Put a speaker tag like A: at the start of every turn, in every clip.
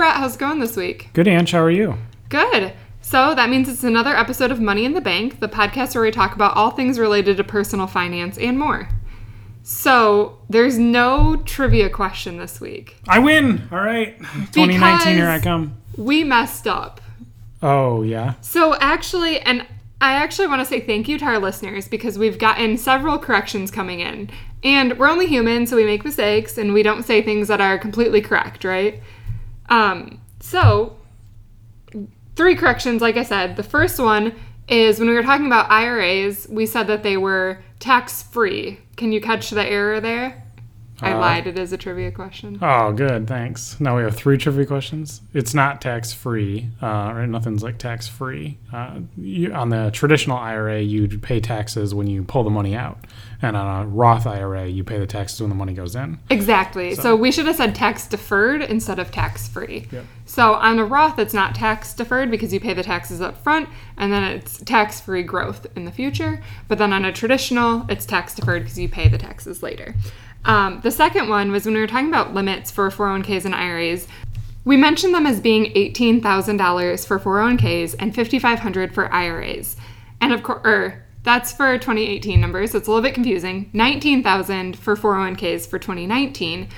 A: Brett. How's it going this week?
B: Good, Ange. How are you?
A: Good. So that means it's another episode of Money in the Bank, the podcast where we talk about all things related to personal finance and more. So there's no trivia question this week.
B: I win. All right. 2019, here I come.
A: We messed up.
B: Oh, yeah.
A: So actually, and I actually want to say thank you to our listeners because we've gotten several corrections coming in. And we're only human, so we make mistakes and we don't say things that are completely correct, right? Um, so, three corrections, like I said. The first one is when we were talking about IRAs, we said that they were tax free. Can you catch the error there? I
B: Uh,
A: lied. It is a trivia question.
B: Oh, good. Thanks. Now we have three trivia questions. It's not tax free, uh, right? Nothing's like tax free. Uh, you, on the traditional IRA, you pay taxes when you pull the money out, and on a Roth IRA, you pay the taxes when the money goes in.
A: Exactly. So, we should have said tax deferred instead of tax free.
B: Yep.
A: So on a Roth, it's not tax deferred because you pay the taxes up front, and then it's tax free growth in the future. But then on a traditional, it's tax deferred because you pay the taxes later. Um, the second one was when we were talking about limits for 401ks and IRAs. We mentioned them as being $18,000 for 401ks and $5,500 for IRAs. And of course, er, that's for 2018 numbers, so it's a little bit confusing. 19,000 for 401ks for 2019.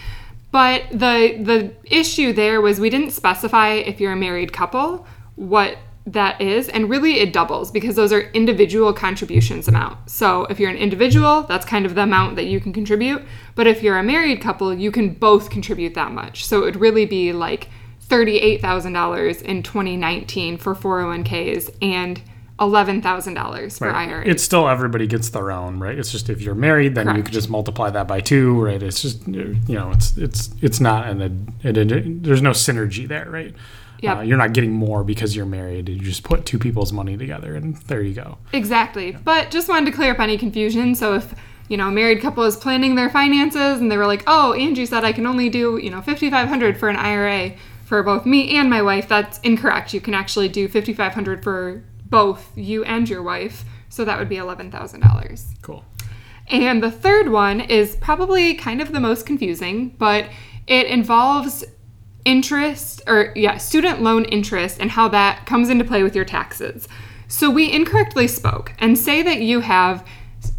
A: But the the issue there was we didn't specify if you're a married couple what that is, and really it doubles because those are individual contributions amount. So if you're an individual, that's kind of the amount that you can contribute. But if you're a married couple, you can both contribute that much. So it would really be like $38,000 in 2019 for 401ks and $11,000 for
B: Right.
A: IRAs.
B: It's still everybody gets their own, right? It's just if you're married, then you
A: Correct.
B: could just multiply that by two, right? It's just you know, it's it's it's not an it, it, there's no synergy there, right?
A: Yep.
B: Uh, you're not getting more because you're married. You just put two people's money together, and there you go.
A: Exactly. But just wanted to clear up any confusion. So if, you know, a married couple is planning their finances and they were like, oh, Angie said I can only do, you know, 5500 for an IRA for both me and my wife, that's incorrect. You can actually do 5500 for both you and your wife. So that would be $11,000.
B: Cool.
A: And the third one is probably kind of the most confusing, but it involves interest or yeah, student loan interest and how that comes into play with your taxes. So we incorrectly spoke and say that you have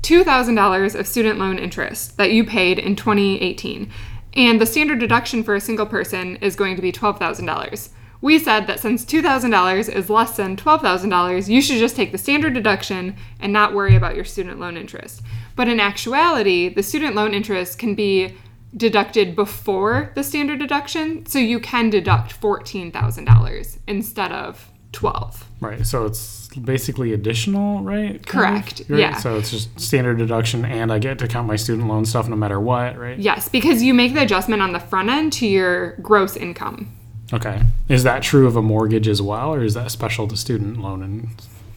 A: $2,000 of student loan interest that you paid in 2018 and the standard deduction for a single person is going to be $12,000. We said that since $2,000 is less than $12,000, you should just take the standard deduction and not worry about your student loan interest. But in actuality, the student loan interest can be deducted before the standard deduction, so you can deduct $14,000 instead of 12.
B: Right. So it's basically additional, right? Kind of?
A: Correct,
B: Right?
A: yeah.
B: So it's just standard deduction, and I get to count my student loan stuff no matter what, right?
A: Yes, because you make the adjustment on the front end to your gross income.
B: Okay. Is that true of a mortgage as well, or is that special to student loan? And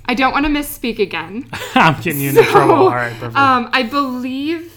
A: I don't want to misspeak again.
B: I'm getting you into trouble. All right. Perfect.
A: Um, I believe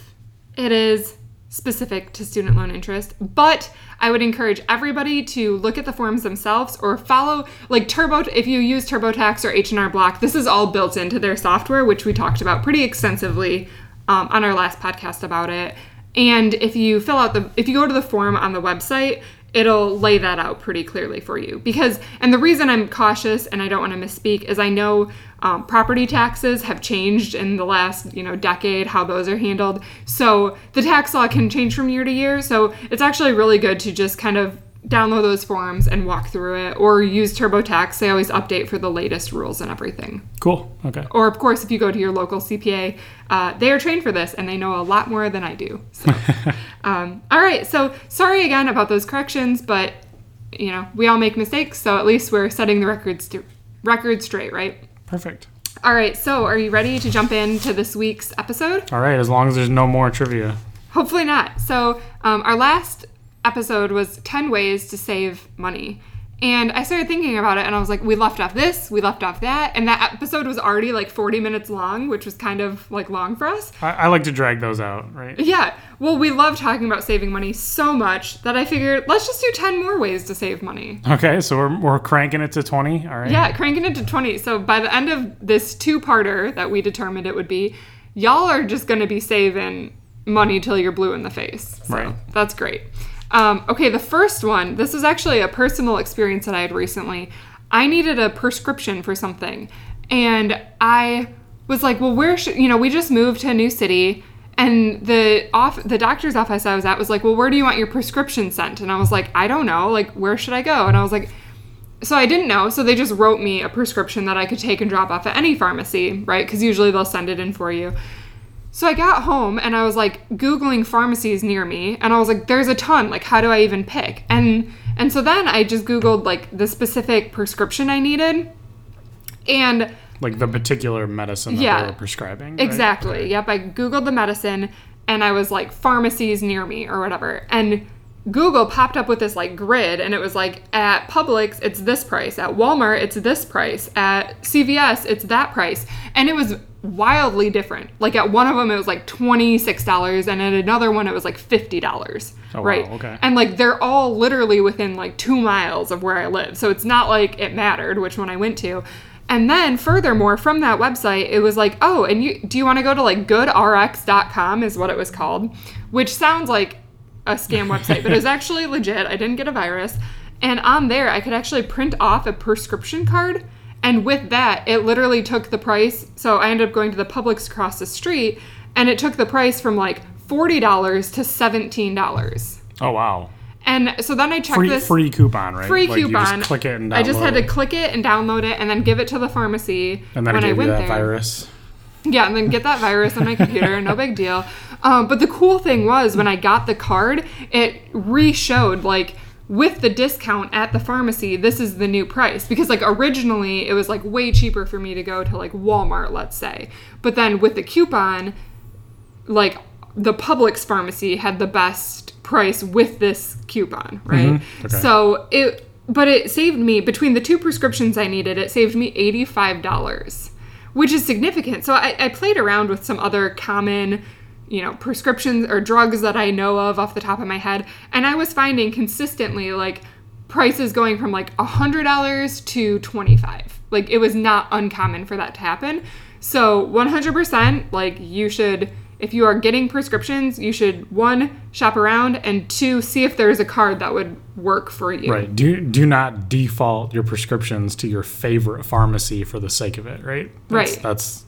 A: it is specific to student loan interest, but I would encourage everybody to look at the forms themselves or follow like Turbo. If you use TurboTax or H&R Block, this is all built into their software, which we talked about pretty extensively um, on our last podcast about it. And if you fill out the, if you go to the form on the website, it'll lay that out pretty clearly for you. Because, and the reason I'm cautious and I don't want to misspeak is I know um, property taxes have changed in the last, you know, decade, how those are handled. So the tax law can change from year to year. So it's actually really good to just kind of download those forms and walk through it or use TurboTax. They always update for the latest rules and everything.
B: cool. Okay.
A: Or, of course, if you go to your local CPA, uh, they are trained for this and they know a lot more than I do. So, um, all right. So, sorry again about those corrections, but you know we all make mistakes, so at least we're setting the record st- record straight, right?
B: Perfect.
A: All right. So, are you ready to jump into this week's episode?
B: All right. As long as there's no more trivia.
A: Hopefully not. So, um, our last episode was 10 ways to save money. And I started thinking about it and I was like, we left off this, we left off that. And that episode was already like 40 minutes long, which was kind of like long for us.
B: I, I like to drag those out, right?
A: Yeah. Well, we love talking about saving money so much that I figured let's just do 10 more ways to save money.
B: Okay, so we're, we're cranking it to 20. All right.
A: Yeah, cranking it to 20. So by the end of this two parter that we determined it would be, y'all are just going to be saving money till you're blue in the face. So
B: Right.
A: That's great. Um, okay, the first one, this was actually a personal experience that I had recently. I needed a prescription for something. And I was like, well, where should, you know, we just moved to a new city. And the off the doctor's office I was at was like, well, where do you want your prescription sent? And I was like, I don't know. Like, where should I go? And I was like, so I didn't know. So they just wrote me a prescription that I could take and drop off at any pharmacy, right? Because usually they'll send it in for you. So I got home and I was like googling pharmacies near me and I was like there's a ton like how do I even pick? And and so then I just googled like the specific prescription I needed and
B: Like the particular medicine that
A: Yeah.
B: they were prescribing. right?
A: Exactly. Yep. I Googled the medicine and I was like, pharmacies near me or whatever. And Google popped up with this like grid and it was like, at Publix, it's this price. At Walmart, it's this price. At CVS, it's that price. And it was wildly different. Like at one of them, it was like $26 and at another one, it was like $50.
B: Oh, wow,
A: right.
B: okay.
A: And like they're all literally within like two miles of where I live. So it's not like it mattered which one I went to. And then furthermore, from that website, it was like, oh, and you do you want to go to like goodrx.com is what it was called, which sounds like a scam website, but it was actually legit. I didn't get a virus. And on there, I could actually print off a prescription card. And with that, it literally took the price. So I ended up going to the Publix across the street, and it took the price from like $40 to $17.
B: Oh wow.
A: And so then I checked
B: Free
A: this
B: free coupon, right?
A: free
B: Like,
A: coupon.
B: You just click it and download
A: I just had to click it and download it and then give it to the pharmacy
B: and then
A: when I went
B: that
A: there.
B: virus.
A: Yeah, and then get that virus on my computer, no big deal. Um, but the cool thing was when I got the card, it re-showed like with the discount at the pharmacy, this is the new price because like originally it was like way cheaper for me to go to like Walmart, let's say, but then with the coupon, like the Publix pharmacy had the best price with this coupon, mm-hmm. right?
B: Okay.
A: So it, but it saved me between the two prescriptions I needed. It saved me eighty five dollars, which is significant. So I, I played around with some other common, you know, prescriptions or drugs that I know of off the top of my head, and I was finding consistently like prices going from like a hundred dollars to twenty five. Like it was not uncommon for that to happen. So one hundred percent, like you should if you are getting prescriptions, you should one shop around and two see if there's a card that would work for you.
B: Right. Do do not default your prescriptions to your favorite pharmacy for the sake of it, right? That's,
A: Right.
B: That's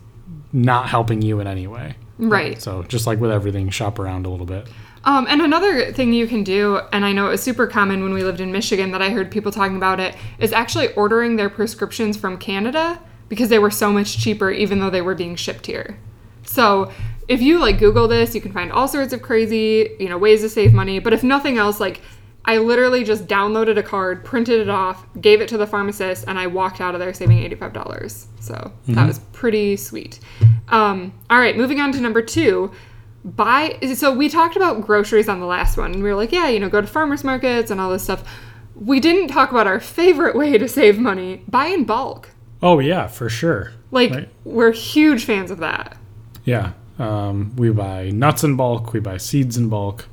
B: not helping you in any way.
A: Right.
B: So just like with everything, shop around a little bit.
A: Um, and another thing you can do, and I know it was super common when we lived in Michigan that I heard people talking about it, is actually ordering their prescriptions from Canada because they were so much cheaper even though they were being shipped here. So if you like Google this, you can find all sorts of crazy, you know, ways to save money. But if nothing else, like I literally just downloaded a card, printed it off, gave it to the pharmacist, and I walked out of there saving eighty-five dollars. So that was pretty sweet. Um, all right, moving on to number two. Buy. So we talked about groceries on the last one, and we were like, yeah, you know, go to farmers markets and all this stuff. We didn't talk about our favorite way to save money: buy in bulk.
B: Oh yeah, for sure.
A: Like
B: Right.
A: we're huge fans of that.
B: Yeah. Um, we buy nuts in bulk. We buy seeds in bulk,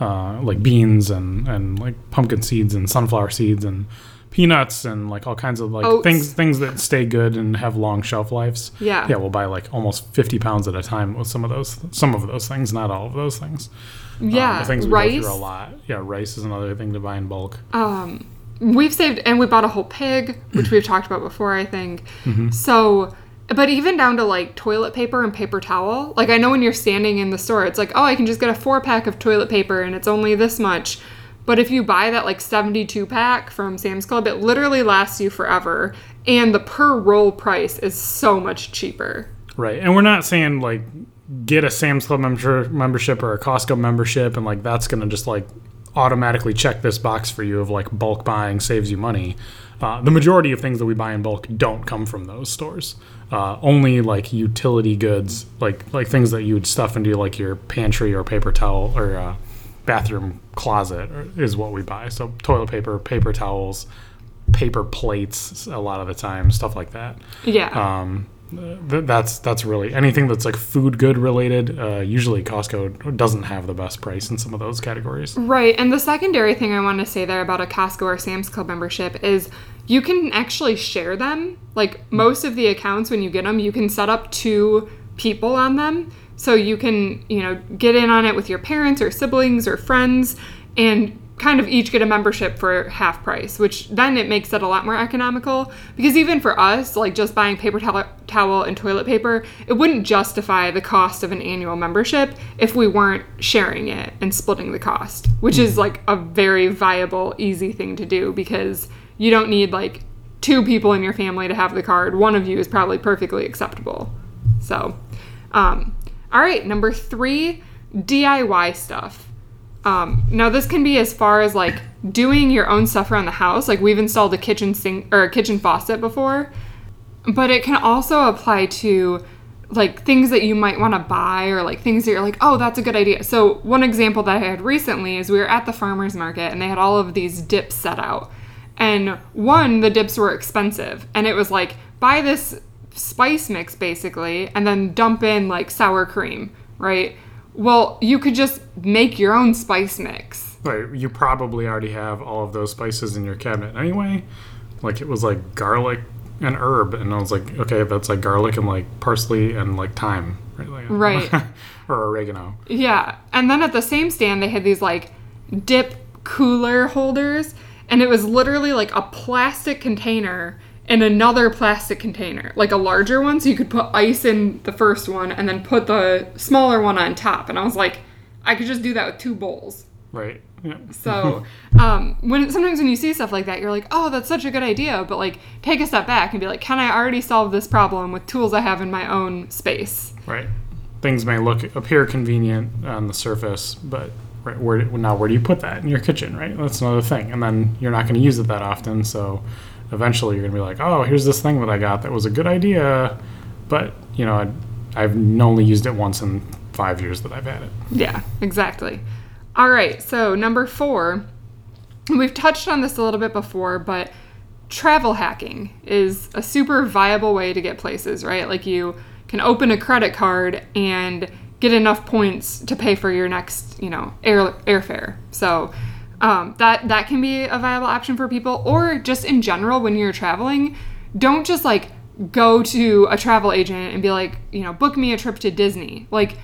B: uh, like beans and, and like pumpkin seeds and sunflower seeds and peanuts and like all kinds of like
A: Oats.
B: things things that stay good and have long shelf lives.
A: Yeah.
B: Yeah, we'll buy like almost fifty pounds at a time with some of those some of those things, not all of those things. Um,
A: Yeah,
B: the things we
A: rice.
B: go through a lot. Yeah, rice is another thing to buy in bulk.
A: um, we've saved and we bought a whole pig which we've talked about before i think
B: Mm-hmm.
A: so but even down to like toilet paper and paper towel like i know when you're standing in the store it's like oh i can just get a four pack of toilet paper and it's only this much but if you buy that like 72 pack from sam's club it literally lasts you forever and the per roll price is so much cheaper
B: Right. And we're not saying like get a Sam's Club member- membership or a Costco membership and like that's going to just like automatically check this box for you of like bulk buying saves you money. Uh, the majority of things that we buy in bulk don't come from those stores. Uh, only like utility goods, like like things that you would stuff into like your pantry or paper towel or uh, bathroom closet is what we buy. So toilet paper, paper towels, paper plates, a lot of the time, stuff like that
A: yeah
B: um, th- that's that's really anything that's like food good related. Uh, usually Costco doesn't have the best price in some of those categories.
A: Right. And the secondary thing I want to say there about a Costco or Sam's Club membership is you can actually share them. Like most of the accounts, when you get them, you can set up two people on them. So you can, you know, get in on it with your parents or siblings or friends. And kind of each get a membership for half price, which then it makes it a lot more economical. Because even for us, like just buying paper towel, towel and toilet paper, it wouldn't justify the cost of an annual membership if we weren't sharing it and splitting the cost, which hmm. is like a very viable, easy thing to do because you don't need like two people in your family to have the card. One of you is probably perfectly acceptable. So, um, all right, number three, DIY stuff. Um, now this can be as far as like doing your own stuff around the house. Like we've installed a kitchen sink or a kitchen faucet before, but it can also apply to like things that you might want to buy or like things that you're like, oh, that's a good idea. So one example that I had recently is we were at the farmers market and they had all of these dips set out. And one, the dips were expensive, and it was like buy this spice mix basically, and then dump in like sour cream, right? Well, you could just make your own spice mix.
B: Right, you probably already have all of those spices in your cabinet anyway. Like it was like garlic and herb, and I was like, okay, that's like garlic and like parsley and like thyme, right? Like,
A: Right.
B: or oregano.
A: Yeah. And then at the same stand, they had these like dip cooler holders, and it was literally like a plastic container in another plastic container, like a larger one. So you could put ice in the first one and then put the smaller one on top. And I was like, I could just do that with two bowls.
B: Right. Yeah.
A: So um, when sometimes when you see stuff like that, you're like, oh, that's such a good idea. But like, take a step back and be like, can I already solve this problem with tools I have in my own space?
B: Right. Things may look appear convenient on the surface, but right, where now where do you put that in your kitchen? Right. That's another thing, and then you're not going to use it that often, so eventually you're going to be like, oh, here's this thing that I got that was a good idea, but you know, I, I've only used it once in five years that I've had it.
A: Yeah, exactly. All right, so number four, we've touched on this a little bit before, but travel hacking is a super viable way to get places, right? Like you can open a credit card and get enough points to pay for your next, you know, air airfare. So um, that that can be a viable option for people, or just in general when you're traveling, don't just like go to a travel agent and be like, you know, book me a trip to Disney. Like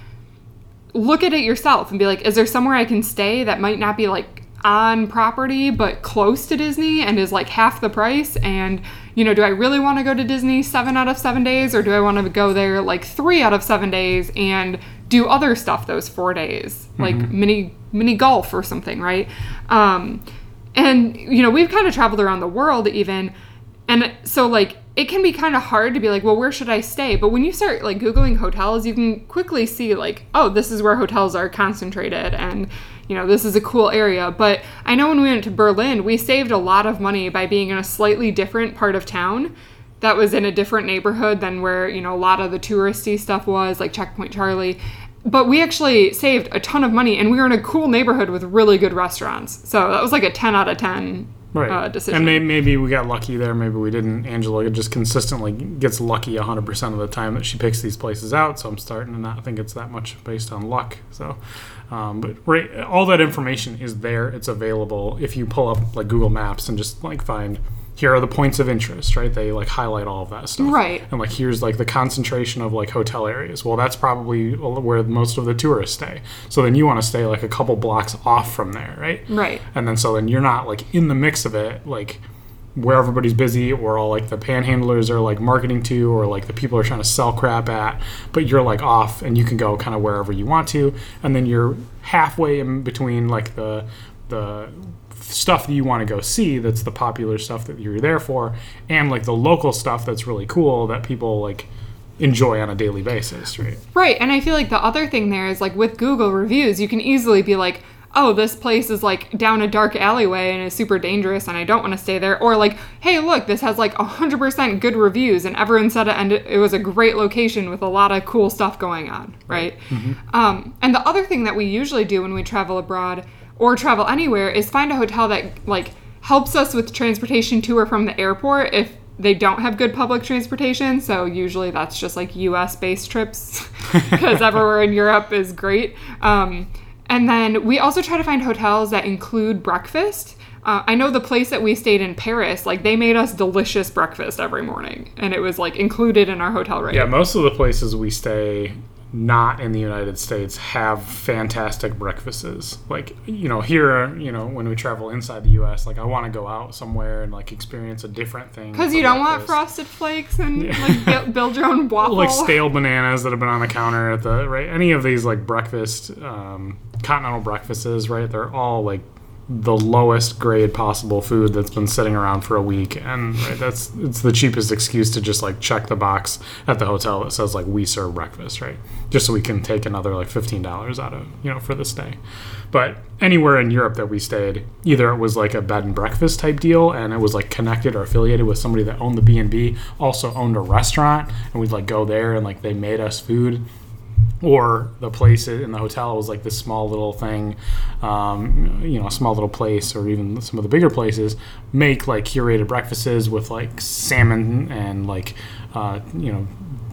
A: look at it yourself and be like, is there somewhere I can stay that might not be like on property but close to Disney and is like half the price? And, you know, do I really want to go to Disney seven out of seven days or do I want to go there like three out of seven days and do other stuff those four days, like mini mini golf or something, right? Um, and you know, we've kind of traveled around the world even, and so like it can be kind of hard to be like, well, where should I stay? But when you start like googling hotels, you can quickly see like, oh, this is where hotels are concentrated, and you know, this is a cool area. But I know when we went to Berlin, we saved a lot of money by being in a slightly different part of town that was in a different neighborhood than where you know a lot of the touristy stuff was like checkpoint charlie but we actually saved a ton of money and we were in a cool neighborhood with really good restaurants so that was like a 10 out of 10
B: Right.
A: uh, decision
B: And may, maybe we got lucky there. Maybe we didn't. Angela just consistently gets lucky 100% of the time that she picks these places out. So I'm starting to not think it's that much based on luck. So, um, but right, all that information is there. It's available if you pull up like Google Maps and just like find here are the points of interest, right? They like highlight all of that stuff.
A: Right.
B: And like here's like the concentration of like hotel areas. Well, that's probably where most of the tourists stay. So then you want to stay like a couple blocks off from there, right?
A: right
B: and then so then you're not like in the mix of it like where everybody's busy or all like the panhandlers are like marketing to or like the people are trying to sell crap at but you're like off and you can go kind of wherever you want to and then you're halfway in between like the the stuff that you want to go see that's the popular stuff that you're there for and like the local stuff that's really cool that people like enjoy on a daily basis right
A: Right. And I feel like the other thing there is like with Google reviews, you can easily be like, oh, this place is like down a dark alleyway and is super dangerous and I don't want to stay there. Or like, hey, look, this has like 100% good reviews and everyone said it and it was a great location with a lot of cool stuff going on. Right. Um, and the other thing that we usually do when we travel abroad or travel anywhere is find a hotel that like helps us with transportation to or from the airport if they don't have good public transportation. So usually that's just like US based trips because everywhere in Europe is great. Um, and then we also try to find hotels that include breakfast. Uh, I know the place that we stayed in Paris, like they made us delicious breakfast every morning, and it was like included in our hotel rate.
B: Yeah, most of the places we stay, not in the United States have fantastic breakfasts. Like, you know, here, you know, when we travel inside the US, like I want to go out somewhere and like experience a different thing.
A: Because you don't want frosted flakes and like build, build your own waffle.
B: like stale bananas that have been on the counter at the right any of these like breakfast um, continental breakfasts right they're all like the lowest grade possible food that's been sitting around for a week. And right, that's it's the cheapest excuse to just like check the box at the hotel that says like we serve breakfast right? Just so we can take another like $15 out of you know for the stay. But anywhere in Europe that we stayed either it was like a bed and breakfast type deal and it was like connected or affiliated with somebody that owned the B&B also owned a restaurant and we'd like go there and like they made us food or the place in the hotel was like this small little thing, um, you know, a small little place, or even some of the bigger places make like curated breakfasts with like salmon and like, uh, you know,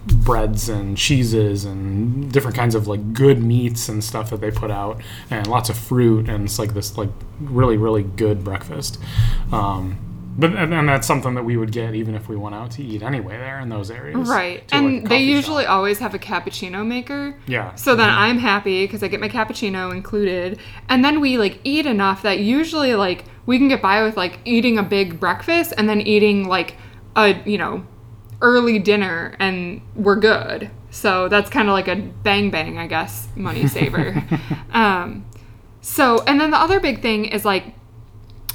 B: breads and cheeses and different kinds of like good meats and stuff that they put out, and lots of fruit, and it's like this like really really good breakfast. Um, but and, and that's something that we would get even if we went out to eat anyway there in those areas.
A: Right.
B: to, like,
A: and they usually
B: shop.
A: always have a cappuccino maker.
B: yeah.
A: So then I'm happy because I get my cappuccino included. And then we like eat enough that usually like we can get by with like eating a big breakfast and then eating like a, you know, early dinner and we're good. So that's kind of like a bang bang, I guess, money saver. um, so, and then the other big thing is like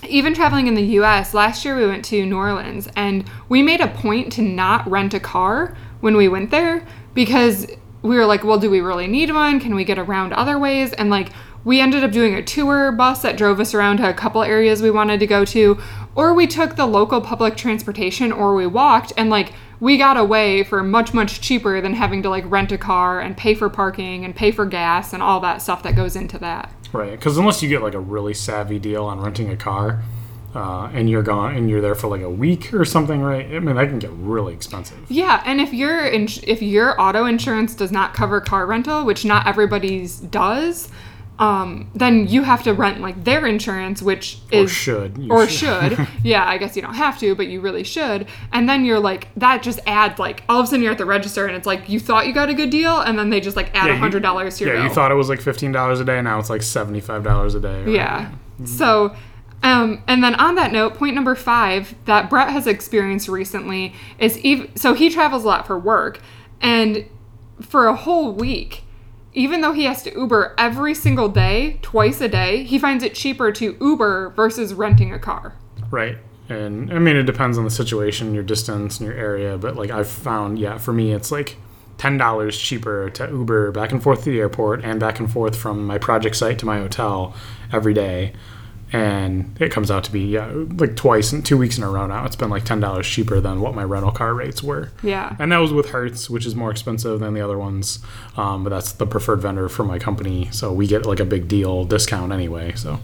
A: even traveling in the US, last year we went to New Orleans and we made a point to not rent a car when we went there because we were like, well, do we really need one? Can we get around other ways? And like, we ended up doing a tour bus that drove us around to a couple areas we wanted to go to, or we took the local public transportation, or we walked, and like, we got away for much, much cheaper than having to like rent a car and pay for parking and pay for gas and all that stuff that goes into that.
B: Right, because unless you get like a really savvy deal on renting a car, uh, and you're gone and you're there for like a week or something, right? I mean, that can get really expensive.
A: Yeah, and if your if your auto insurance does not cover car rental, which not everybody's does, um, then you have to rent like their insurance, which is Or
B: should you
A: or should. yeah, I guess you don't have to, but you really should. And then you're like that just adds like all of a sudden you're at the register and it's like you thought you got a good deal, and then they just like add a
B: Yeah,
A: hundred dollars to your
B: Yeah,
A: bill.
B: you thought it was like fifteen dollars a day, now it's like seventy five dollars a day. right?
A: Yeah. So, um, and then on that note, point number five that Brett has experienced recently is ev- so he travels a lot for work, and for a whole week, even though he has to Uber every single day, twice a day, he finds it cheaper to Uber versus renting a car.
B: Right. And I mean, it depends on the situation, your distance, and your area. But like I've found, yeah, for me, it's like ten dollars cheaper to Uber back and forth to the airport and back and forth from my project site to my hotel every day. And it comes out to be yeah, like twice in two weeks in a row now. It's been like ten dollars cheaper than what my rental car rates were.
A: Yeah.
B: And that was with Hertz, which is more expensive than the other ones. Um, but that's the preferred vendor for my company, so we get like a big deal discount anyway. So.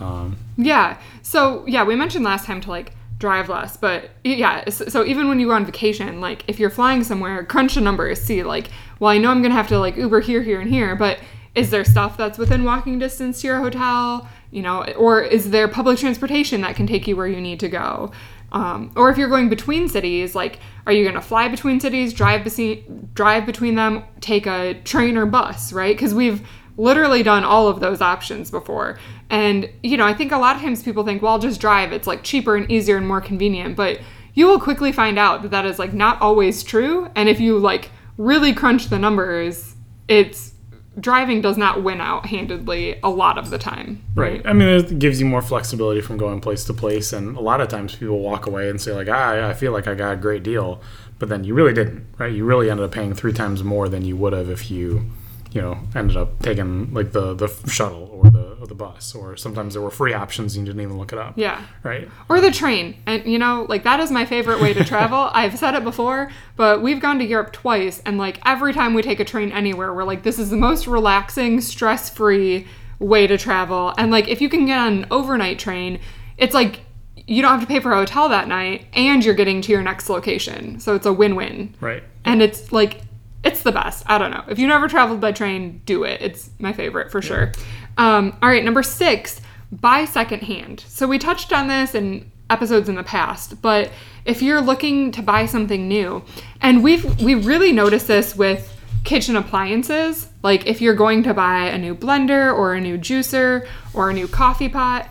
B: Um,
A: Yeah. So yeah, we mentioned last time to like drive less, but yeah. So so even when you go on vacation, like if you're flying somewhere, crunch the numbers, see like, well, I know I'm gonna have to like Uber here, here, and here, but is there stuff that's within walking distance to your hotel? You know, or is there public transportation that can take you where you need to go? Um, or if you're going between cities, like, are you going to fly between cities, drive between drive between them, take a train or bus, right? Because we've literally done all of those options before. And you know, I think a lot of times people think, well, I'll just drive. It's like cheaper and easier and more convenient. But you will quickly find out that that is like not always true. And if you like really crunch the numbers, it's driving does not win out handedly a lot of the time.
B: Right. I mean, it gives you more flexibility from going place to place, and a lot of times people walk away and say like, "Ah, I feel like I got a great deal," but then you really didn't, right? You really ended up paying three times more than you would have if you, you know, ended up taking like the the shuttle or the or the bus, or sometimes there were free options and you didn't even look it up.
A: Yeah.
B: Right.
A: Or the train. And you know, like that is my favorite way to travel. I've said it before, but we've gone to Europe twice and like every time we take a train anywhere, we're like this is the most relaxing, stress-free way to travel. And like if you can get on an overnight train, it's like you don't have to pay for a hotel that night and you're getting to your next location. So it's a win-win.
B: Right.
A: And it's like it's the best. I don't know. If you never traveled by train, do it. It's my favorite for sure. Um, all right, number six, buy secondhand. So we touched on this in episodes in the past, but if you're looking to buy something new, and we've we really noticed this with kitchen appliances, like if you're going to buy a new blender or a new juicer or a new coffee pot,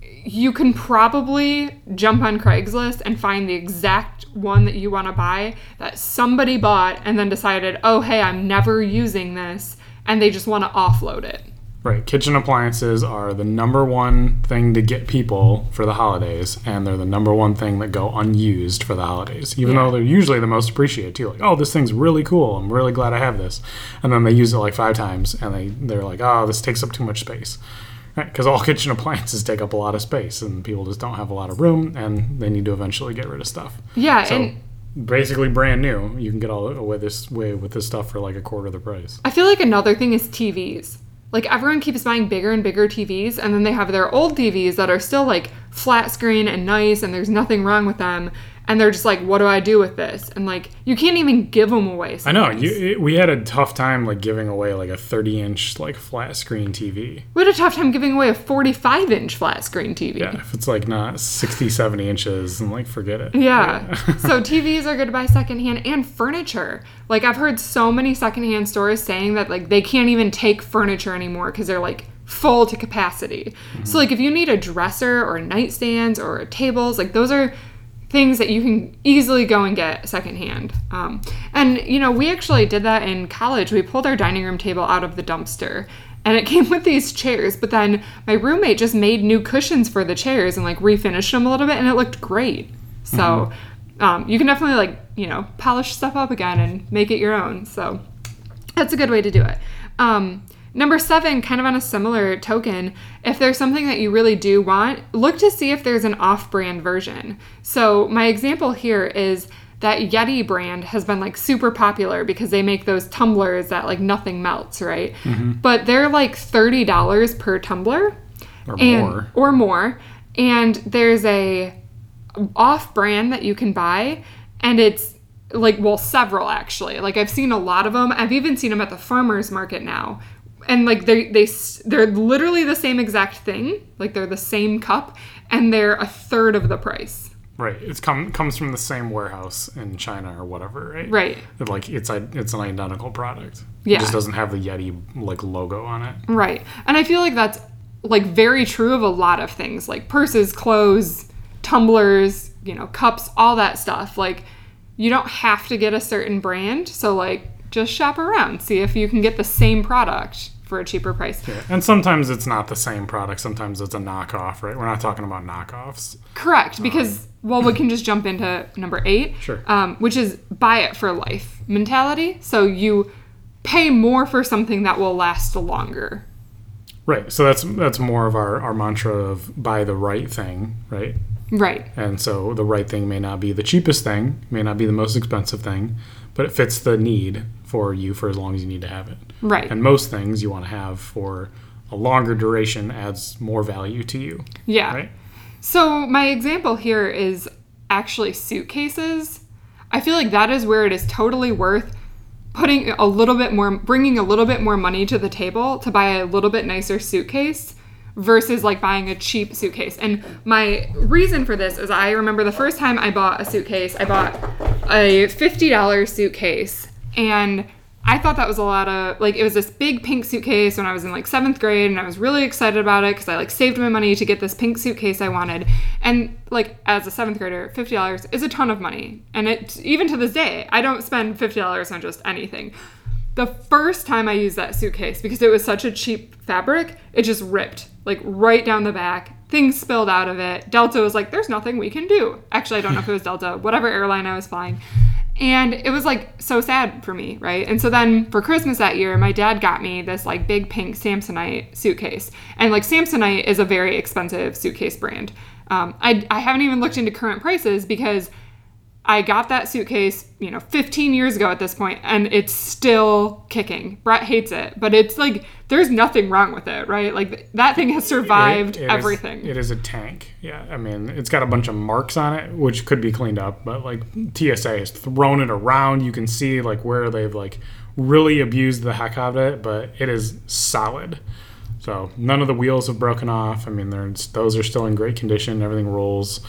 A: you can probably jump on Craigslist and find the exact one that you want to buy that somebody bought and then decided, oh, hey, I'm never using this, and they just want to offload it.
B: Right. Kitchen appliances are the number one thing to get people for the holidays, and they're the number one thing that go unused for the holidays, even
A: Yeah.
B: though they're usually the most appreciated too. Like, oh, this thing's really cool. I'm really glad I have this. And then they use it like five times, and they, they're like, oh, this takes up too much space. Right. Because all kitchen appliances take up a lot of space, and people just don't have a lot of room, and they need to eventually get rid of stuff.
A: Yeah,
B: So
A: and
B: basically, brand new, you can get all away this way with this stuff for like a quarter of the price.
A: I feel like another thing is TVs. Like everyone keeps buying bigger and bigger TVs, and then they have their old TVs that are still like flat screen and nice, and there's nothing wrong with them. And they're just like, what do I do with this? And like, you can't even give them away.
B: I know. You, it, we had a tough time like giving away like a 30 inch like flat screen TV.
A: we had a tough time giving away a 45 inch flat screen TV.
B: Yeah, if it's like not 60, 70 inches, and like forget it.
A: Yeah. so TVs are good to buy secondhand and furniture. Like I've heard so many secondhand stores saying that like they can't even take furniture anymore because they're like full to capacity. So mm-hmm. like if you need a dresser or nightstands or tables, like those are things that you can easily go and get secondhand. Um, and you know we actually did that in college. We pulled our dining room table out of the dumpster. And it came with these chairs, but then my roommate just made new cushions for the chairs and like refinished them a little bit, and it looked great. So um, you can definitely like you know polish stuff up again and make it your own. So that's a good way to do it. Um, number seven, kind of on a similar token, if there's something that you really do want, look to see if there's an off-brand version. So my example here is that Yeti brand has been like super popular because they make those tumblers that like nothing melts, right? Mm-hmm. But they're like thirty dollars per tumbler
B: Or
A: and
B: more.
A: or more and there's a off brand that you can buy and it's like well several actually like i've seen a lot of them i've even seen them at the farmers market now and like they they they're literally the same exact thing like they're the same cup and they're a third of the price
B: Right. It's come comes from the same warehouse in China or whatever, right?
A: right
B: It, like it's a, it's an identical product.
A: Yeah.
B: It just doesn't have the Yeti like logo on it.
A: Right. And I feel like that's like very true of a lot of things like purses, clothes, tumblers, you know, cups, all that stuff. Like you don't have to get a certain brand, so like just shop around, see if you can get the same product for a cheaper price.
B: Yeah. And sometimes it's not the same product. Sometimes it's a knockoff, right? We're not talking about knockoffs.
A: Correct, because well, we can just jump into number 8,
B: Sure.
A: um, which is buy it for life mentality. So you pay more for something that will last longer.
B: Right. So that's that's more of our, our mantra of buy the right thing, right?
A: Right.
B: And so the right thing may not be the cheapest thing, may not be the most expensive thing, but it fits the need for you for as long as you need to have it.
A: Right.
B: And most things you want to have for a longer duration adds more value to you,
A: Yeah.
B: right?
A: So my example here is actually suitcases. I feel like that is where it is totally worth putting a little bit more, bringing a little bit more money to the table to buy a little bit nicer suitcase versus like buying a cheap suitcase. And my reason for this is I remember the first time I bought a suitcase, I bought a $50 suitcase and I thought that was a lot of like it was this big pink suitcase when I was in like seventh grade, and I was really excited about it because I like saved my money to get this pink suitcase I wanted. And like as a seventh grader, fifty dollars is a ton of money, and it even to this day I don't spend fifty dollars on just anything. The first time I used that suitcase because it was such a cheap fabric, it just ripped like right down the back. Things spilled out of it. Delta was like, "There's nothing we can do." Actually, I don't know if it was Delta, whatever airline I was flying. And it was like so sad for me, right? And so then for Christmas that year, my dad got me this like big pink Samsonite suitcase. And like Samsonite is a very expensive suitcase brand. Um, I, I haven't even looked into current prices because I got that suitcase, you know, 15 years ago at this point, and it's still kicking. Brett hates it, but it's like there's nothing wrong with it, right? Like that thing has survived
B: It- it is-
A: everything.
B: it is a tank. Yeah, I mean, it's got a bunch of marks on it, which could be cleaned up, but like TSA has thrown it around. You can see like where they've like really abused the heck out of it, but it is solid. So none of the wheels have broken off. I mean, they're, those are still in great condition. Everything rolls.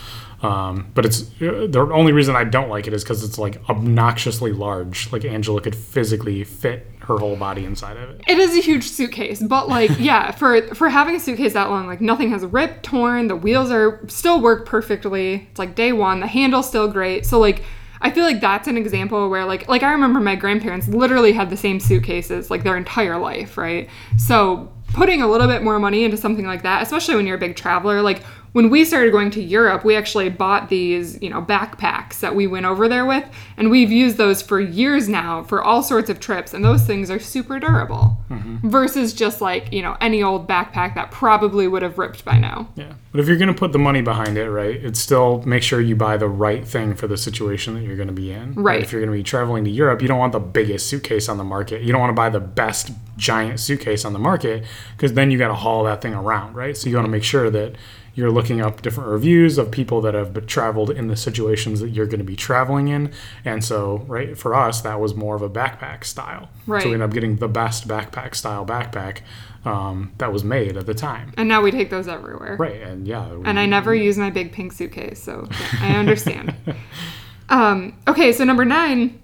B: Um, but it's the only reason I don't like it is because it's like obnoxiously large. Like Angela could physically fit her whole body inside of it.
A: It is a huge suitcase, but like yeah, for for having a suitcase that long, like nothing has ripped, torn. The wheels are still work perfectly. It's like day one. The handle's still great. So like. I feel like that's an example where like like I remember my grandparents literally had the same suitcases like their entire life, right? So putting a little bit more money into something like that, especially when you're a big traveler, like when we started going to Europe, we actually bought these, you know, backpacks that we went over there with, and we've used those for years now for all sorts of trips, and those things are super durable mm-hmm. versus just like, you know, any old backpack that probably would have ripped by now.
B: Yeah. But if you're going to put the money behind it, right, it's still make sure you buy the right thing for the situation that you're going to be in.
A: Right.
B: If you're going to be traveling to Europe, you don't want the biggest suitcase on the market. You don't want to buy the best giant suitcase on the market because then you got to haul that thing around, right? So you want to make sure that you're looking up different reviews of people that have traveled in the situations that you're going to be traveling in. And so, right, for us, that was more of a backpack style.
A: Right.
B: So we ended up getting the best backpack style backpack um, that was made at the time.
A: And now we take those everywhere.
B: Right. And yeah. We,
A: and I never we, use my big pink suitcase. So I understand. um, okay. So, number nine,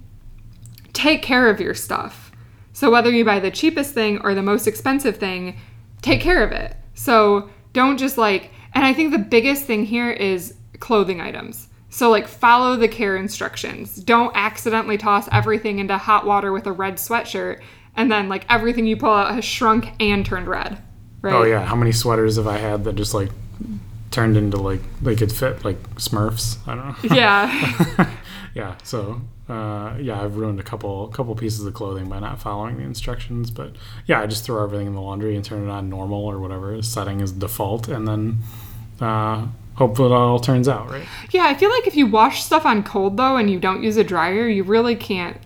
A: take care of your stuff. So, whether you buy the cheapest thing or the most expensive thing, take care of it. So, don't just like, and I think the biggest thing here is clothing items. So, like, follow the care instructions. Don't accidentally toss everything into hot water with a red sweatshirt, and then, like, everything you pull out has shrunk and turned red. Right?
B: Oh, yeah. How many sweaters have I had that just, like, turned into, like, they could fit, like, Smurfs? I don't
A: know. Yeah.
B: yeah. So, uh, yeah, I've ruined a couple couple pieces of clothing by not following the instructions. But yeah, I just throw everything in the laundry and turn it on normal or whatever setting is default, and then uh, hope it all turns out right.
A: Yeah, I feel like if you wash stuff on cold though, and you don't use a dryer, you really can't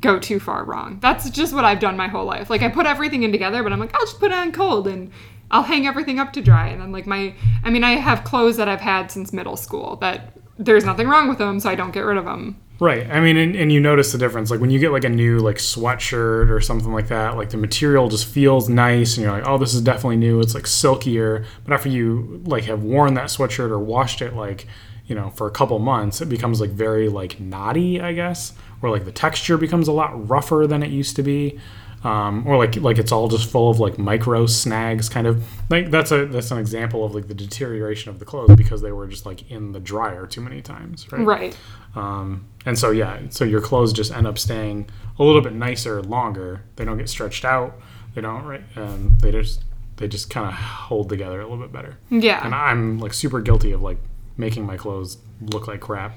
A: go too far wrong. That's just what I've done my whole life. Like I put everything in together, but I'm like, I'll just put it on cold and I'll hang everything up to dry. And then like my, I mean, I have clothes that I've had since middle school that there's nothing wrong with them, so I don't get rid of them.
B: Right. I mean, and, and, you notice the difference. Like when you get like a new like sweatshirt or something like that, like the material just feels nice, and you're like, oh, this is definitely new. It's like silkier. But after you like have worn that sweatshirt or washed it, like you know, for a couple months, it becomes like very like knotty, I guess, or like the texture becomes a lot rougher than it used to be um, or like like it's all just full of like micro snags kind of. Like that's a that's an example of like the deterioration of the clothes because they were just like in the dryer too many times right?
A: Right.
B: Um, and so yeah so your clothes just end up staying a little bit nicer longer. They don't get stretched out. They don't right and they just they just kind of hold together a little bit better.
A: Yeah.
B: And i'm like super guilty of like making my clothes look like crap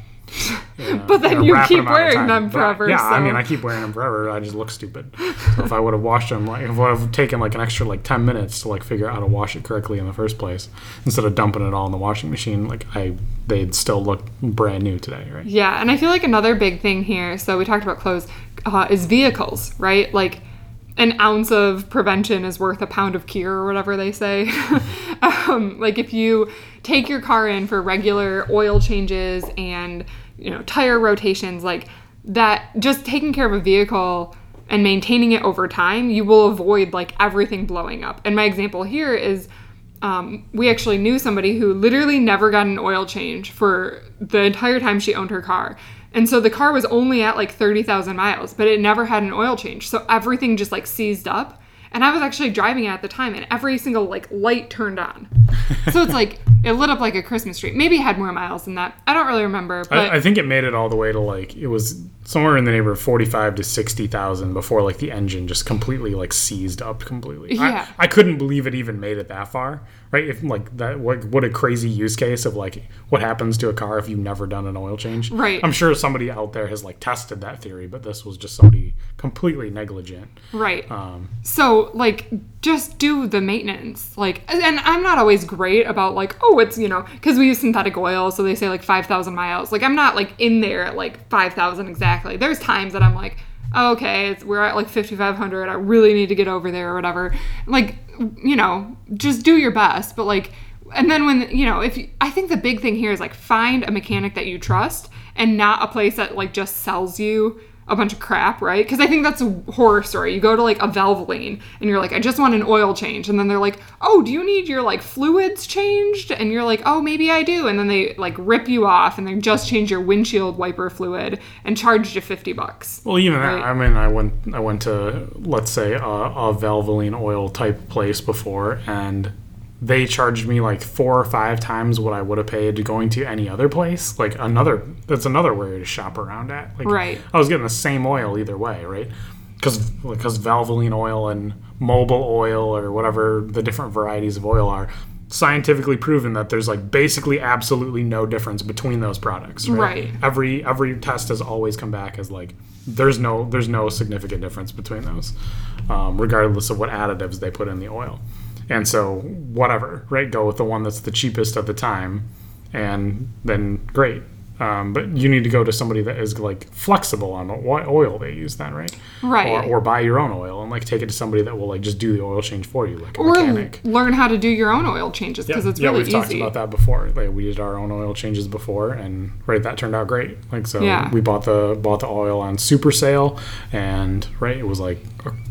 A: but then you keep wearing them forever.
B: yeah,
A: so.
B: I mean, I keep wearing them forever. I just look stupid. So if I would have washed them, like if I would have taken like an extra like ten minutes to like figure out how to wash it correctly in the first place, instead of dumping it all in the washing machine, like I they'd still look brand new today, right?
A: Yeah, and I feel like another big thing here. So we talked about clothes, uh, is vehicles, right? Like an ounce of prevention is worth a pound of cure or whatever they say. um, like if you take your car in for regular oil changes and you know tire rotations, like that, just taking care of a vehicle and maintaining it over time, you will avoid like everything blowing up. And my example here is. Um, we actually knew somebody who literally never got an oil change for the entire time she owned her car. And so the car was only at like 30,000 miles, but it never had an oil change. So everything just like seized up. And I was actually driving it at the time, and every single like light turned on. so it's like it lit up like a Christmas tree. Maybe it had more miles than that. I don't really remember. But
B: I, I think it made it all the way to like it was somewhere in the neighborhood of forty-five to sixty thousand before like the engine just completely like seized up completely.
A: Yeah,
B: I, I couldn't believe it even made it that far. Right? If like that, what what a crazy use case of like what happens to a car if you've never done an oil change.
A: Right.
B: I'm sure somebody out there has like tested that theory, but this was just somebody completely negligent.
A: Right. Um, so like just do the maintenance like and i'm not always great about like oh it's you know because we use synthetic oil so they say like 5000 miles like i'm not like in there at like 5000 exactly there's times that i'm like okay we're at like 5500 i really need to get over there or whatever. Like you know just do your best but like and then when you know if you, i think the big thing here is like find a mechanic that you trust and not a place that like just sells you a bunch of crap, right? Because I think that's a horror story. You go to like a Valvoline and you're like, I just want an oil change. And then they're like, oh, do you need your like fluids changed? And you're like, oh, maybe I do. And then they like rip you off and they just change your windshield wiper fluid and charge you 50 bucks.
B: Well, even
A: Right.
B: that, I mean, I went, I went to, let's say, a, a Valvoline oil type place before, and they charged me like four or five times what I would have paid going to any other place. Like another, that's another way to shop around at. Like,
A: Right.
B: I was getting the same oil either way, right? Because because Valvoline oil and Mobil oil or whatever the different varieties of oil are scientifically proven that there's like basically absolutely no difference between those products right,
A: Right.
B: every every test has always come back as like there's no there's no significant difference between those um, regardless of what additives they put in the oil and so whatever right? Go with the one that's the cheapest at the time and then great um, but you need to go to somebody that is like flexible on what oil they use then right
A: Right.
B: or, or buy your own oil and like take it to somebody that will like just do the oil change for you like a
A: Or
B: mechanic
A: learn how to do your own oil changes because it's
B: yeah,
A: really
B: we've talked
A: easy.
B: about that before. Like we did our own oil changes before, and right, that turned out great. Like so,
A: Yeah.
B: we bought the bought the oil on super sale, and right, it was like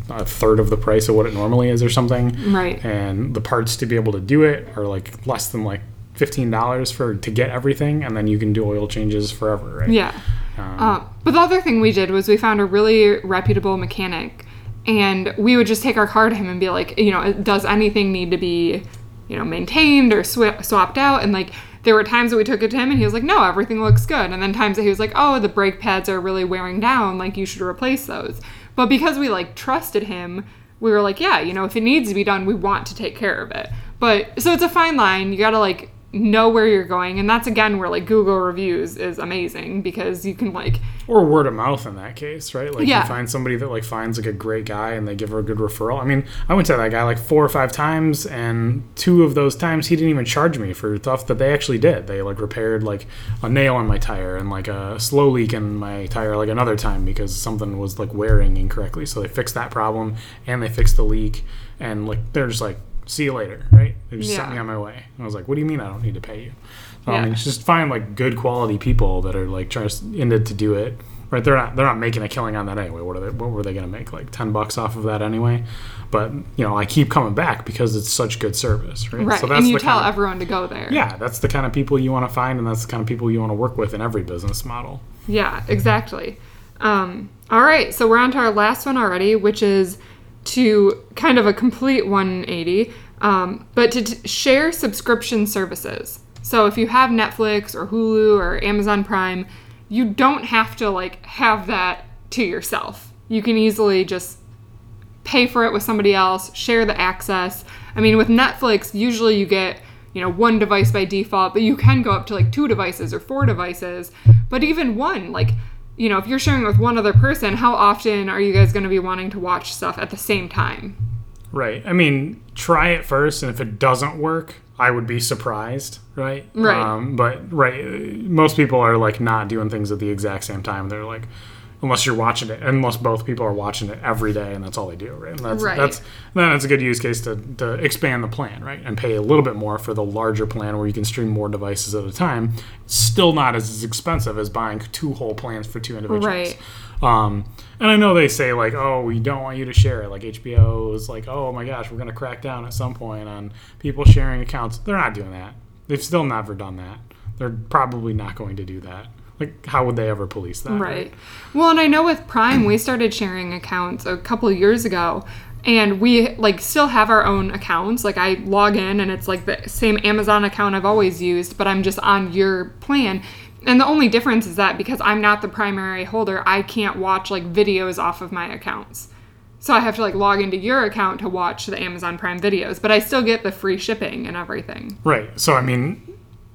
B: a, a third of the price of what it normally is, or something.
A: Right.
B: And the parts to be able to do it are like less than like fifteen dollars for to get everything, and then you can do oil changes forever. Right.
A: Yeah.
B: Um,
A: Uh, but the other thing we did was we found a really reputable mechanic, and we would just take our car to him and be like, you know, does anything need to be, you know, maintained or sw- swapped out? And like, there were times that we took it to him and he was like, no, everything looks good. And then times that he was like, oh, the brake pads are really wearing down, like, you should replace those. But because we like trusted him, we were like, yeah, you know, if it needs to be done, we want to take care of it. But so it's a fine line. You gotta like know where you're going and that's again where like google reviews is amazing because you can like
B: or word of mouth in that case, right? Like
A: Yeah.
B: you find somebody that like finds like a great guy and they give her a good referral. I mean, I went to that guy like four or five times, and two of those times he didn't even charge me for stuff that they actually did. They like repaired like a nail on my tire and like a slow leak in my tire like another time because something was like wearing incorrectly. So they fixed that problem and they fixed the leak, and like they're just like. See you later, right? They just sent me on my way. And I was like, "What do you mean I don't need to pay you?" So, I
A: Yeah.
B: mean, just find like good quality people that are like trying to in it to do it. Right? They're not they're not making a killing on that anyway. What are they? What were they going to make? Like ten bucks off of that anyway? But you know, I keep coming back because it's such good service, right?
A: right
B: So that's
A: and you tell
B: kind of,
A: everyone to go there
B: yeah, that's the kind of people you want to find, and that's the kind of people you want to work with in every business model.
A: Yeah, exactly. Um, all right, so we're on to our last one already, which is to kind of a complete 180, um, but to t- share subscription services. So if you have Netflix or Hulu or Amazon Prime, you don't have to like have that to yourself. You can easily just pay for it with somebody else, share the access. I mean, with Netflix, usually you get, you know, one device by default, but you can go up to like two devices or four devices. But even one, like, you know, if you're sharing with one other person, how often are you guys going to be wanting to watch stuff at the same time?
B: Right. I mean, try it first, and if it doesn't work, I would be surprised, right?
A: Right.
B: Um, but right, most people are like not doing things at the exact same time. They're like, unless you're watching it, unless both people are watching it every day, and that's all they do, right? And that's
A: Right.
B: that's then it's a good use case to to expand the plan, right, and pay a little bit more for the larger plan where you can stream more devices at a time. Still not as expensive as buying two whole plans for two individuals.
A: Right.
B: Um, and I know they say like, oh, we don't want you to share it. Like HBO is like, oh my gosh, we're gonna crack down at some point on people sharing accounts. They're not doing that. They've still never done that. They're probably not going to do that. Like, how would they ever police that?
A: Right. Well, and I know with Prime, we started sharing accounts a couple of years ago, and we like still have our own accounts. Like I log in, and it's like the same Amazon account I've always used, but I'm just on your plan. And the only difference is that because I'm not the primary holder, I can't watch like videos off of my accounts. So I have to like log into your account to watch the Amazon Prime videos, but I still get the free shipping and everything.
B: Right. So I mean,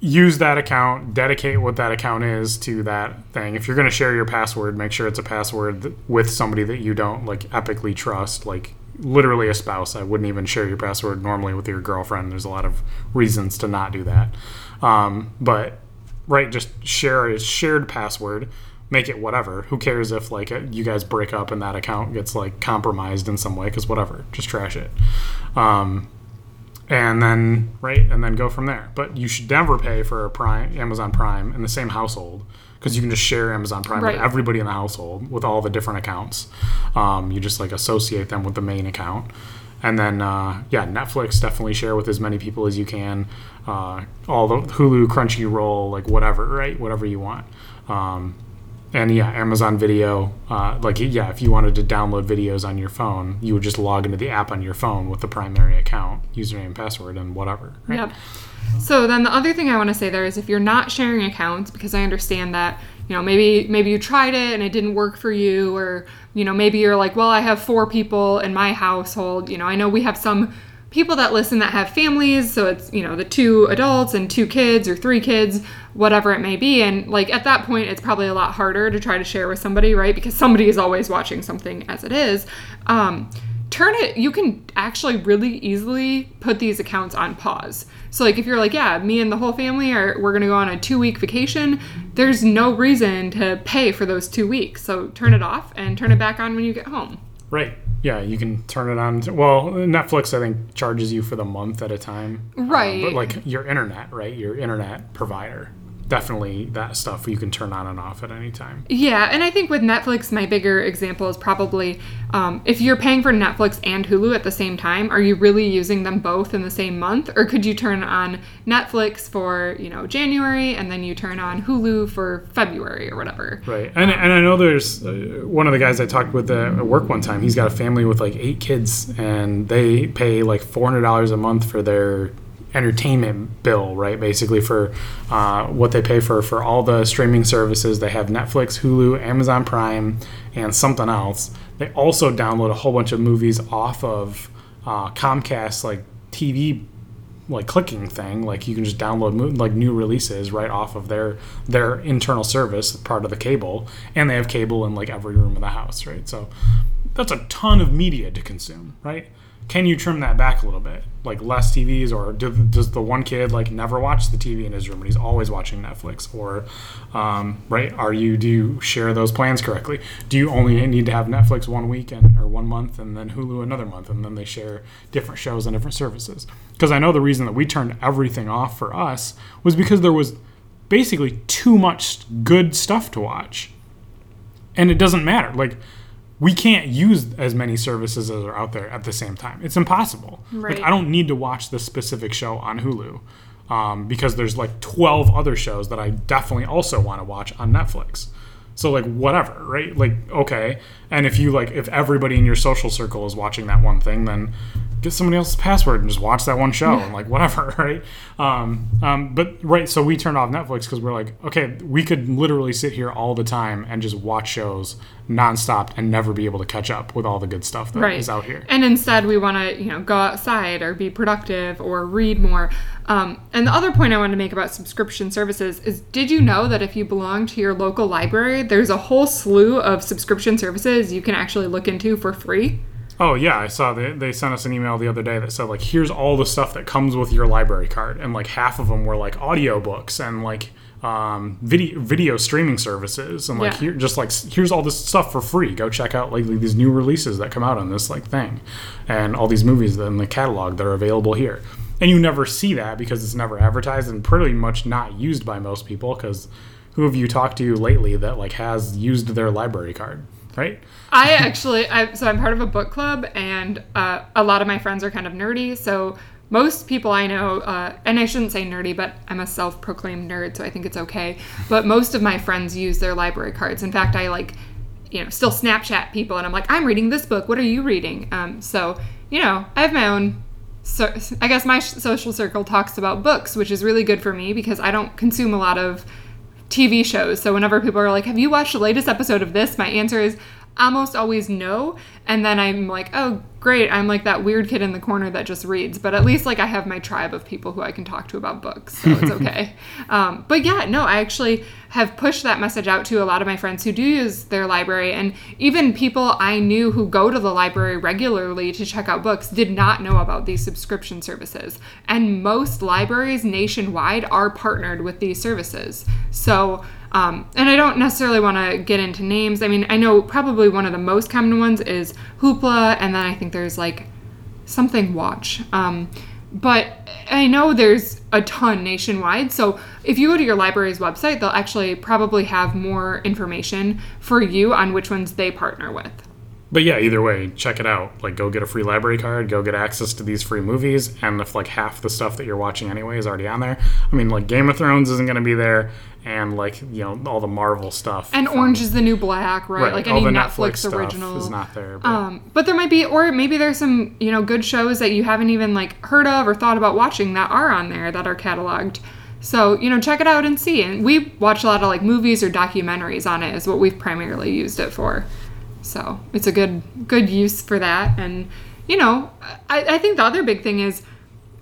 B: use that account, dedicate what that account is to that thing. If you're going to share your password, make sure it's a password with somebody that you don't like epically trust, like literally a spouse. I wouldn't even share your password normally with your girlfriend. There's a lot of reasons to not do that. Um, but right, just share a shared password. Make it whatever. Who cares if like you guys break up and that account gets like compromised in some way? Because whatever, just trash it. Um, and then right and then go from there. But you should never pay for a prime amazon prime in the same household because you can just share amazon prime
A: Right.
B: with everybody in the household with all the different accounts. Um, you just like associate them with the main account. And then uh, yeah netflix definitely share with as many people as you can. Uh, all the hulu crunchyroll like whatever right whatever you want. Um, and yeah, Amazon Video, uh, like yeah, if you wanted to download videos on your phone, you would just log into the app on your phone with the primary account, username, password, and whatever. Right?
A: Yep. So then the other thing I want to say there is if you're not sharing accounts, because I understand that you know maybe maybe you tried it and it didn't work for you, or you know maybe you're like, well, I have four people in my household. You know, I know we have some people that listen that have families, so it's you know the two adults and two kids or three kids, whatever it may be, and like at that point, it's probably a lot harder to try to share with somebody, right? Because somebody is always watching something as it is. Um, turn it you can actually really easily put these accounts on pause so like if you're like yeah me and the whole family are we're to go on a two week vacation there's no reason to pay for those two weeks so turn it off and turn it back on when you get home
B: Right. Yeah, you can turn it on. Well, Netflix, I think, charges you for the month at a time. Um,
A: right.
B: but like your internet, right? Your internet provider. Definitely that stuff you can turn on and off at any time.
A: Yeah, and I think with Netflix, my bigger example is probably um, if you're paying for Netflix and Hulu at the same time, are you really using them both in the same month, or could you turn on Netflix for you know January and then you turn on Hulu for February or whatever?
B: Right. And, and I know there's uh, one of the guys I talked with at work one time. He's got a family with like eight kids, and they pay like four hundred dollars a month for their entertainment bill, right? Basically for uh, what they pay for for all the streaming services. They have Netflix, Hulu, Amazon Prime, and something else. They also download a whole bunch of movies off of uh, Comcast like TV like clicking thing like you can just download mo- like new releases right off of their their internal service part of the cable and they have cable in like every room of the house right so that's a ton of media to consume right? Can you trim that back a little bit? Like less tvs or do, does the one kid like never watch the tv in his room and he's always watching netflix? Or um, right are you do you share those plans correctly? Do you only need to have netflix one week and or one month and then hulu another month and then they share different shows and different services? Because i know the reason that we turned everything off for us was because there was basically too much good stuff to watch. And it doesn't matter. Like we can't use as many services as are out there at the same time. It's impossible.
A: Right.
B: like i don't need to watch this specific show on hulu um, because there's like 12 other shows that i definitely also want to watch on netflix. So like whatever right? Like okay. And if you like if everybody in your social circle is watching that one thing then get somebody else's password and just watch that one show and like whatever right um, um, but right so we turned off netflix because we're like okay we could literally sit here all the time and just watch shows nonstop and never be able to catch up with all the good stuff that is
A: right.
B: out here
A: And instead, we want to, you know, go outside or be productive or read more. Um, and the other point I wanted to make about subscription services is did you know that if you belong to your local library, there's a whole slew of subscription services you can actually look into for free?
B: Oh yeah, I saw they they sent us an email the other day that said like here's all the stuff that comes with your library card, and like half of them were like audiobooks and like um, video video streaming services, and like
A: Yeah.
B: here just like here's all this stuff for free. Go check out like these new releases that come out on this like thing, and all these movies in the catalog that are available here. And you never see that because it's never advertised and pretty much not used by most people because who have you talked to lately that like has used their library card, right?
A: I actually, I, so I'm part of a book club, and uh, a lot of my friends are kind of nerdy. So most people I know, uh, and I shouldn't say nerdy, but I'm a self-proclaimed nerd, so I think it's okay. But most of my friends use their library cards. In fact, I like, you know, still Snapchat people, and I'm like, I'm reading this book. What are you reading? Um, so you know, I have my own. So I guess my social circle talks about books, which is really good for me because I don't consume a lot of TV shows. So whenever people are like, "Have you watched the latest episode of this?" my answer is almost always no. And then I'm like, "Oh, great. I'm like that weird kid in the corner that just reads." But at least like I have my tribe of people who I can talk to about books. So it's okay. um, but yeah, no, I actually have pushed that message out to a lot of my friends who do use their library and even people I knew who go to the library regularly to check out books did not know about these subscription services. And most libraries nationwide are partnered with these services. So, um, and I don't necessarily want to get into names. I mean, I know probably one of the most common ones is Hoopla, and then I think there's like something Watch. Um, but I know there's a ton nationwide. So if you go to your library's website, they'll actually probably have more information for you on which ones they partner with.
B: But yeah, either way, check it out. Like, go get a free library card, go get access to these free movies, and if like half the stuff that you're watching anyway is already on there, I mean, like Game of Thrones isn't going to be there, and like you know all the Marvel stuff
A: And
B: from-
A: Orange is the New Black, right?
B: right,
A: Like
B: all
A: any
B: the
A: Netflix,
B: stuff
A: original.
B: is not there. But
A: Um, but there might be, or maybe there's some, you know, good shows that you haven't even like heard of or thought about watching that are on there that are cataloged. So you know, check it out and see. And we watch a lot of like movies or documentaries on it. Is what we've primarily used it for. So it's a good good use for that. And you know, I, I think the other big thing is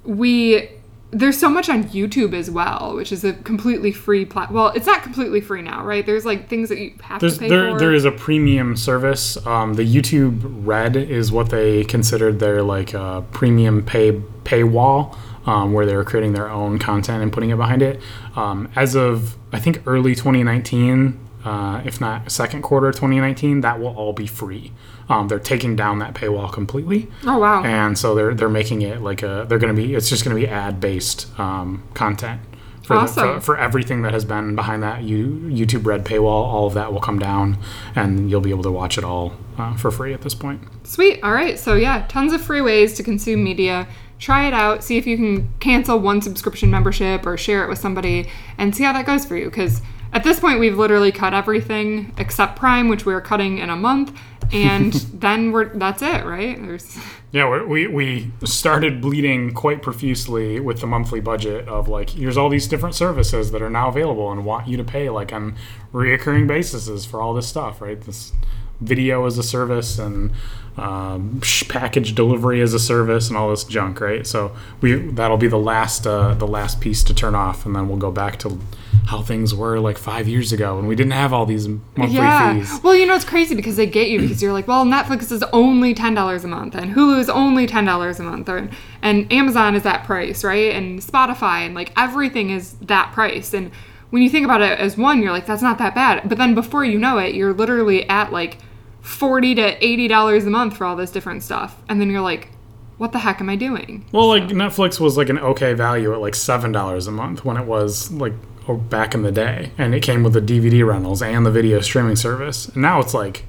A: we there's so much on YouTube as well, which is a completely free plat. Well, it's not completely free now, right? There's like things that you have
B: There's,
A: to pay
B: there,
A: for.
B: there is a premium service. Um, the YouTube Red is what they considered their like uh, premium pay paywall, um, where they were creating their own content and putting it behind it. Um, as of I think early 2019, uh, if not second quarter of 2019, that will all be free. Um, they're taking down that paywall completely
A: oh wow.
B: and so they're they're making it like a they're going to be it's just going to be ad based um, content for, the-
A: Awesome.
B: for for everything that has been behind that you, YouTube Red paywall. All of that will come down, and you'll be able to watch it all uh, for free at this point.
A: Sweet. All right. So, yeah, tons of free ways to consume media. Try it out. See if you can cancel one subscription membership or share it with somebody and see how that goes for you. Because at this point, we've literally cut everything except Prime, which we're cutting in a month. And then we're that's it, right? There's
B: Yeah, we're, we we started bleeding quite profusely with the monthly budget of like here's all these different services that are now available and want you to pay like on reoccurring basis for all this stuff, right? This video as a service and um, package delivery as a service and all this junk, right? So we that'll be the last uh, the last piece to turn off, and then we'll go back to how things were like five years ago when we didn't have all these monthly
A: yeah.
B: fees.
A: Well, you know it's crazy because they get you because you're like, well, Netflix is only ten dollars a month, and Hulu is only ten dollars a month, or, and Amazon is that price, right? And Spotify and like everything is that price. And when you think about it as one, you're like, that's not that bad. But then before you know it, you're literally at like forty to eighty dollars a month for all this different stuff, and then you're like, what the heck am I doing?
B: Well, like Netflix was like an okay value at like seven dollars a month when it was like oh, back in the day, and it came with the DVD rentals and the video streaming service. And now it's like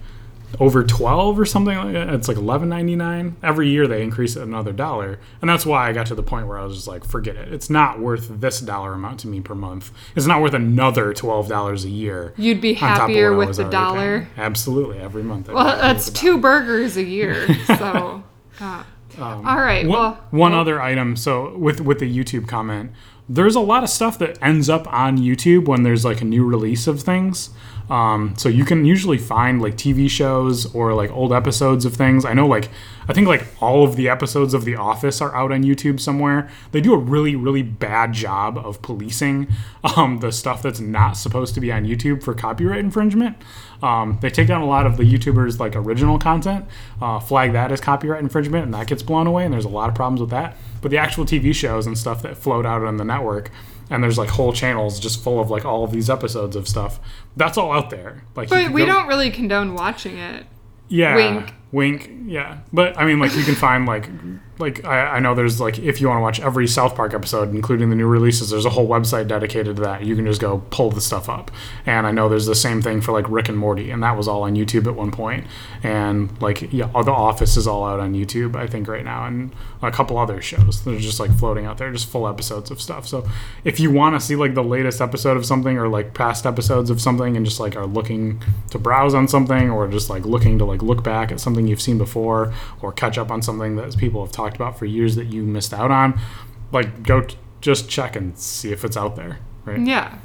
B: over twelve or something like that. It's like eleven ninety nine every year. They increase it another dollar, and that's why I got to the point where I was just like, forget it. It's not worth this dollar amount to me per month. It's not worth another twelve dollars a year.
A: You'd be
B: on top of
A: happier with the dollar.
B: paying. Absolutely, every month.
A: Well, that's two burgers a year. So, uh, Um, all right.
B: One,
A: well,
B: one other item. So with with the YouTube comment, there's a lot of stuff that ends up on YouTube when there's like a new release of things. Um, so you can usually find like TV shows or like old episodes of things. I know like I think like all of the episodes of The Office are out on YouTube somewhere. They do a really really bad job of policing um, the stuff that's not supposed to be on YouTube for copyright infringement. Um, they take down a lot of the YouTubers like original content, uh, flag that as copyright infringement, and that gets blown away. And there's a lot of problems with that. But the actual TV shows and stuff that float out on the network, and there's like whole channels just full of like all of these episodes of stuff. That's all out there. Like,
A: but we
B: go-
A: don't really condone watching it.
B: Yeah.
A: Wink.
B: Wink. Yeah. But I mean, like you can find like like I, I know there's like if you want to watch every South Park episode, including the new releases, there's a whole website dedicated to that. You can just go pull the stuff up. And I know there's the same thing for like Rick and Morty, and that was all on YouTube at one point. And like yeah, all The Office is all out on YouTube, I think right now, and a couple other shows. They're just like floating out there, just full episodes of stuff. So if you want to see like the latest episode of something or like past episodes of something, and just like are looking to browse on something or just like looking to like look back at something you've seen before or catch up on something that people have talked about for years that you missed out on, like go t- just check and see if it's out there, right?
A: Yeah.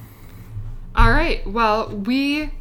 A: All right. Well, we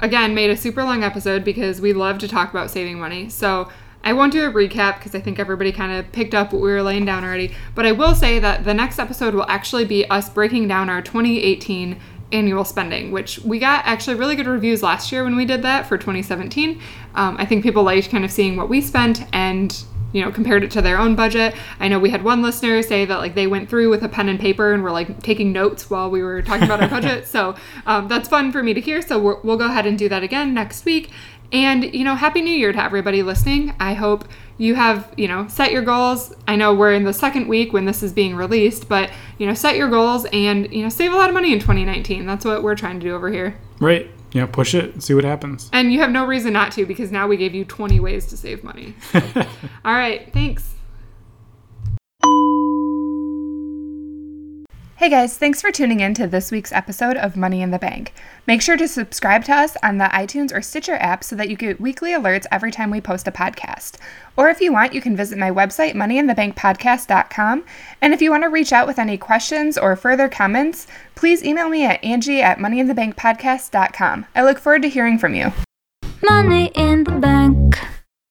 A: again made a super long episode because we love to talk about saving money. So I won't do a recap because I think everybody kind of picked up what we were laying down already. But I will say that the next episode will actually be us breaking down our 2018 annual spending, which we got actually really good reviews last year when we did that for 2017. Um, I think people liked kind of seeing what we spent and you know compared it to their own budget. I know we had one listener say that like they went through with a pen and paper and were like taking notes while we were talking about our budget. So um, that's fun for me to hear. So we're, we'll go ahead and do that again next week. And, you know, Happy New Year to everybody listening. I hope you have, you know, set your goals. I know we're in the second week when this is being released, but, you know, set your goals and, you know, save a lot of money in 2019. That's what we're trying to do over here.
B: Right. Yeah, push it, see what happens.
A: And you have no reason not to because now we gave you 20 ways to save money. So. All right, thanks. Hey guys, thanks for tuning in to this week's episode of Money in the Bank. Make sure to subscribe to us on the iTunes or Stitcher app so that you get weekly alerts every time we post a podcast. Or if you want, you can visit my website, moneyinthebankpodcast.com. And if you want to reach out with any questions or further comments, please email me at angie at moneyinthebankpodcast.com. I look forward to hearing from you.
C: Money in the bank.